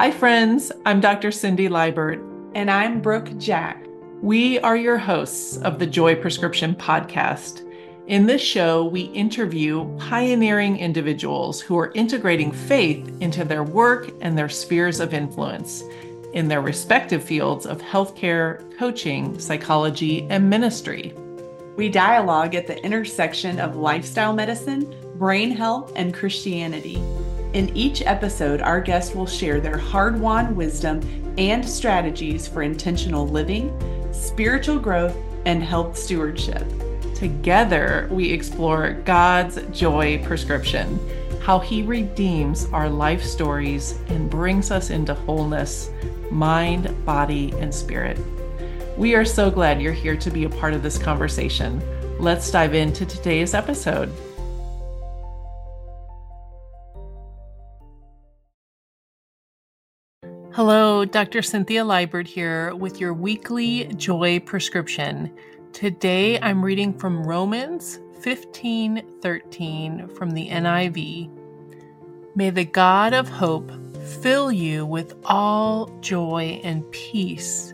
Hi, friends. I'm Dr. Cindy Libert. And I'm Brooke Jack. We are your hosts of the Joy Prescription podcast. In this show, we interview pioneering individuals who are integrating faith into their work and their spheres of influence in their respective fields of healthcare, coaching, psychology, and ministry. We dialogue at the intersection of lifestyle medicine, brain health, and Christianity. In each episode, our guest will share their hard won wisdom and strategies for intentional living, spiritual growth, and health stewardship. Together, we explore God's joy prescription, how He redeems our life stories and brings us into wholeness, mind, body, and spirit. We are so glad you're here to be a part of this conversation. Let's dive into today's episode. Hello, Dr. Cynthia Libert here with your weekly joy prescription. Today I'm reading from Romans 15:13 from the NIV. May the God of hope fill you with all joy and peace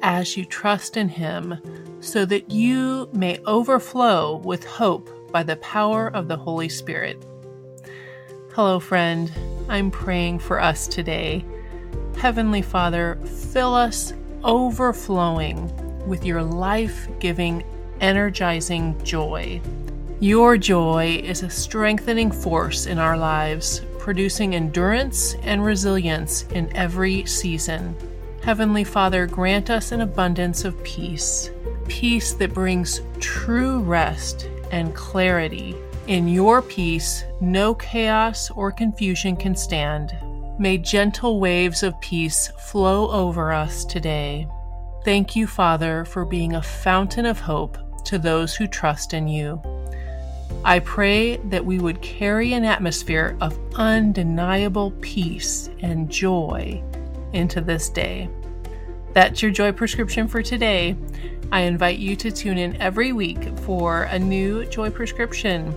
as you trust in him, so that you may overflow with hope by the power of the Holy Spirit. Hello, friend. I'm praying for us today. Heavenly Father, fill us overflowing with your life giving, energizing joy. Your joy is a strengthening force in our lives, producing endurance and resilience in every season. Heavenly Father, grant us an abundance of peace, peace that brings true rest and clarity. In your peace, no chaos or confusion can stand. May gentle waves of peace flow over us today. Thank you, Father, for being a fountain of hope to those who trust in you. I pray that we would carry an atmosphere of undeniable peace and joy into this day. That's your joy prescription for today. I invite you to tune in every week for a new joy prescription.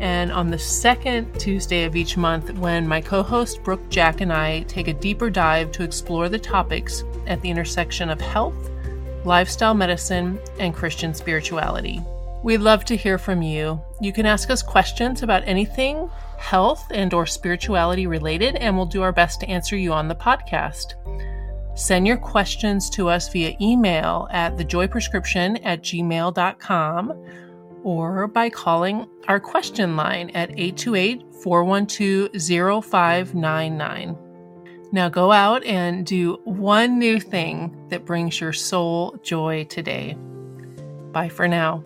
And on the second Tuesday of each month, when my co host Brooke Jack and I take a deeper dive to explore the topics at the intersection of health, lifestyle medicine, and Christian spirituality. We'd love to hear from you. You can ask us questions about anything health and or spirituality related and we'll do our best to answer you on the podcast. Send your questions to us via email at thejoyprescription at gmail.com or by calling our question line at 828 412 0599. Now go out and do one new thing that brings your soul joy today. Bye for now.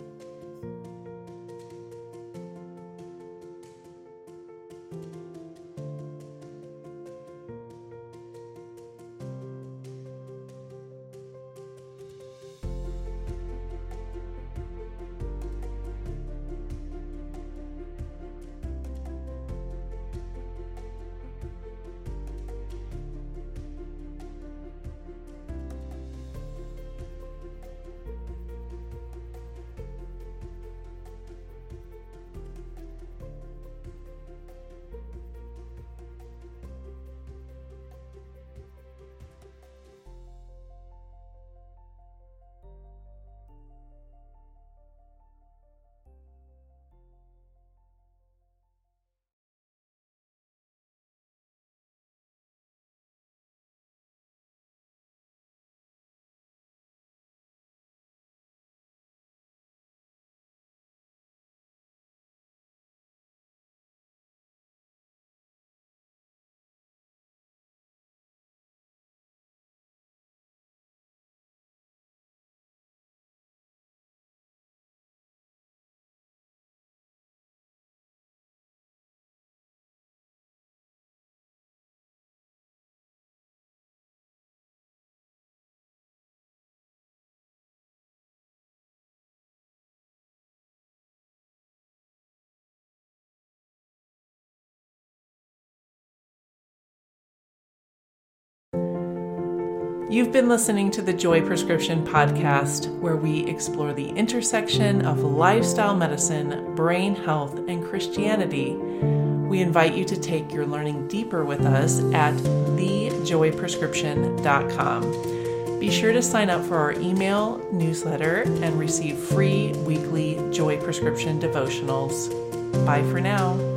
You've been listening to the Joy Prescription podcast, where we explore the intersection of lifestyle medicine, brain health, and Christianity. We invite you to take your learning deeper with us at the weeklyjoyprescription.com. Be sure to sign up for our email newsletter and receive free weekly Joy Prescription devotionals. Bye for now.